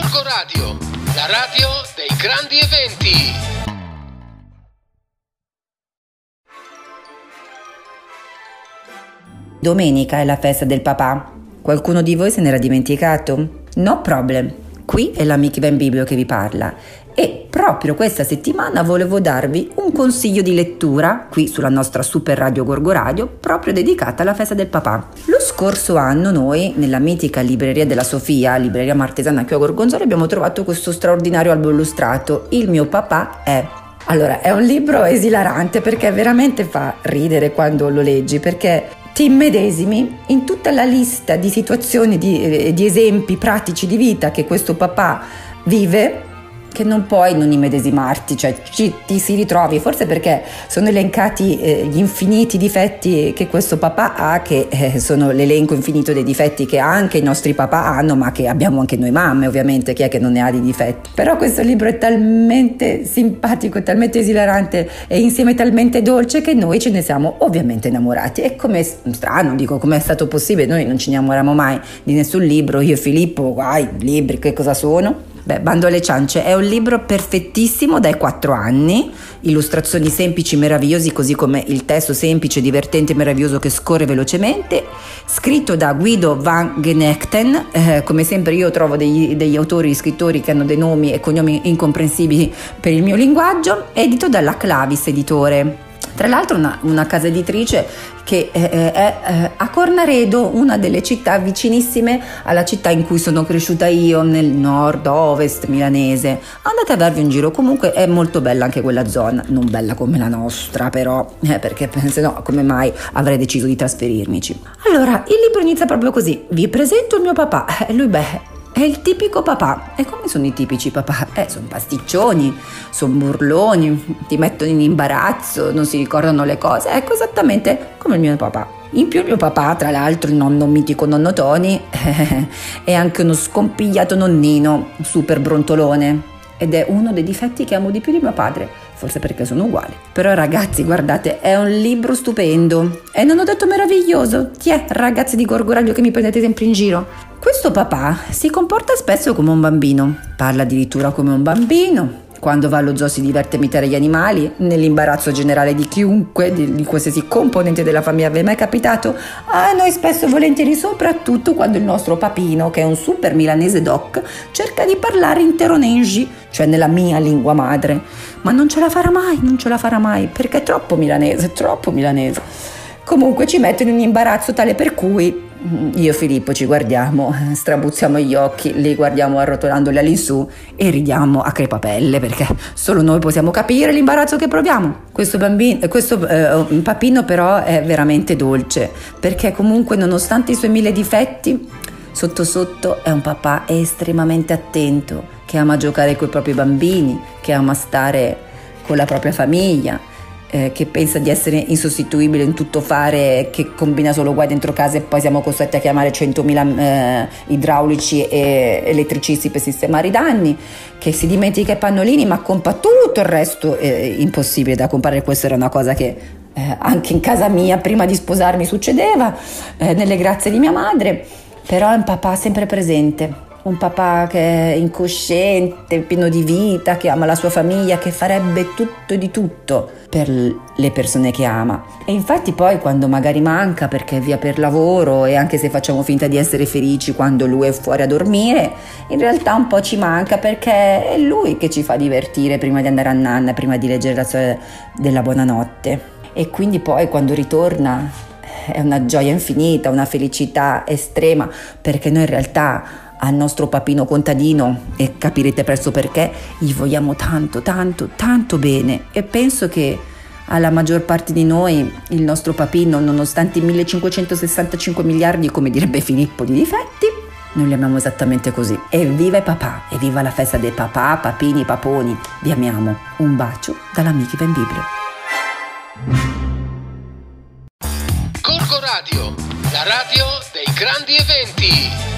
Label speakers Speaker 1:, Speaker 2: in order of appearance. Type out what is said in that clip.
Speaker 1: Gorgo Radio, la radio dei grandi eventi.
Speaker 2: Domenica è la festa del papà. Qualcuno di voi se n'era dimenticato? No problem. Qui è l'amica Ben Biblio che vi parla e proprio questa settimana volevo darvi un consiglio di lettura qui sulla nostra super radio Gorgo Radio proprio dedicata alla festa del papà. Lo scorso anno noi nella mitica libreria della Sofia, libreria martesana qui a Gorgonzola, abbiamo trovato questo straordinario albo illustrato Il mio papà è allora, è un libro esilarante perché veramente fa ridere quando lo leggi, perché ti immedesimi in tutta la lista di situazioni, di, eh, di esempi pratici di vita che questo papà vive che non puoi non immedesimarti, cioè ci, ti si ritrovi, forse perché sono elencati eh, gli infiniti difetti che questo papà ha, che eh, sono l'elenco infinito dei difetti che anche i nostri papà hanno, ma che abbiamo anche noi mamme, ovviamente, chi è che non ne ha di difetti. Però questo libro è talmente simpatico, talmente esilarante e insieme talmente dolce che noi ce ne siamo ovviamente innamorati. E come strano, dico, come è stato possibile? Noi non ci innamoriamo mai di nessun libro, io e Filippo, guai, libri, che cosa sono? Beh, Bando alle ciance è un libro perfettissimo dai 4 anni, illustrazioni semplici, meravigliosi, così come il testo semplice, divertente e meraviglioso che scorre velocemente, scritto da Guido van Genechten, eh, come sempre io trovo degli, degli autori, scrittori che hanno dei nomi e cognomi incomprensibili per il mio linguaggio, edito dalla Clavis Editore. Tra l'altro una, una casa editrice che eh, eh, è eh, a Cornaredo, una delle città vicinissime alla città in cui sono cresciuta io, nel nord-ovest milanese. Andate a darvi un giro, comunque è molto bella anche quella zona, non bella come la nostra però, eh, perché se no come mai avrei deciso di trasferirmici. Allora, il libro inizia proprio così, vi presento il mio papà, eh, lui beh è il tipico papà. E come sono i tipici papà? Eh, sono pasticcioni, sono burloni, ti mettono in imbarazzo, non si ricordano le cose. Ecco esattamente come il mio papà. In più mio papà, tra l'altro il nonno mitico nonno Tony, è anche uno scompigliato nonnino, super brontolone. Ed è uno dei difetti che amo di più di mio padre, forse perché sono uguali. Però ragazzi, guardate, è un libro stupendo. E non ho detto meraviglioso? Chi è, ragazzi di Gorgoraglio che mi prendete sempre in giro? Questo papà si comporta spesso come un bambino, parla addirittura come un bambino. Quando va allo zoo si diverte a imitare gli animali, nell'imbarazzo generale di chiunque, di, di qualsiasi componente della famiglia vi è mai capitato, a noi spesso e volentieri, soprattutto quando il nostro papino, che è un super milanese doc, cerca di parlare in teronengi, cioè nella mia lingua madre. Ma non ce la farà mai, non ce la farà mai, perché è troppo milanese, troppo milanese. Comunque ci mette in un imbarazzo tale per cui io e Filippo ci guardiamo, strabuzziamo gli occhi, li guardiamo arrotolandoli all'insù e ridiamo a crepapelle perché solo noi possiamo capire l'imbarazzo che proviamo. Questo, bambino, questo eh, papino però è veramente dolce perché comunque nonostante i suoi mille difetti, sotto sotto è un papà estremamente attento che ama giocare con i propri bambini, che ama stare con la propria famiglia eh, che pensa di essere insostituibile in tutto fare, che combina solo guai dentro casa e poi siamo costretti a chiamare 100.000 eh, idraulici e elettricisti per sistemare i danni, che si dimentica i pannolini ma compra tutto il resto eh, impossibile da comprare, questa era una cosa che eh, anche in casa mia prima di sposarmi succedeva, eh, nelle grazie di mia madre, però è un papà sempre presente un papà che è incosciente, pieno di vita, che ama la sua famiglia, che farebbe tutto di tutto per le persone che ama. E infatti poi quando magari manca perché è via per lavoro e anche se facciamo finta di essere felici quando lui è fuori a dormire, in realtà un po' ci manca perché è lui che ci fa divertire prima di andare a nanna, prima di leggere la storia della buonanotte. E quindi poi quando ritorna è una gioia infinita, una felicità estrema perché noi in realtà al nostro papino contadino e capirete presto perché gli vogliamo tanto, tanto, tanto bene e penso che alla maggior parte di noi il nostro papino, nonostante i 1565 miliardi, come direbbe Filippo, di difetti, noi li amiamo esattamente così. Evviva i papà, evviva la festa dei papà, papini, paponi. Vi amiamo. Un bacio dall'amica Ben Biblio.
Speaker 1: Corco Radio, la radio dei grandi eventi.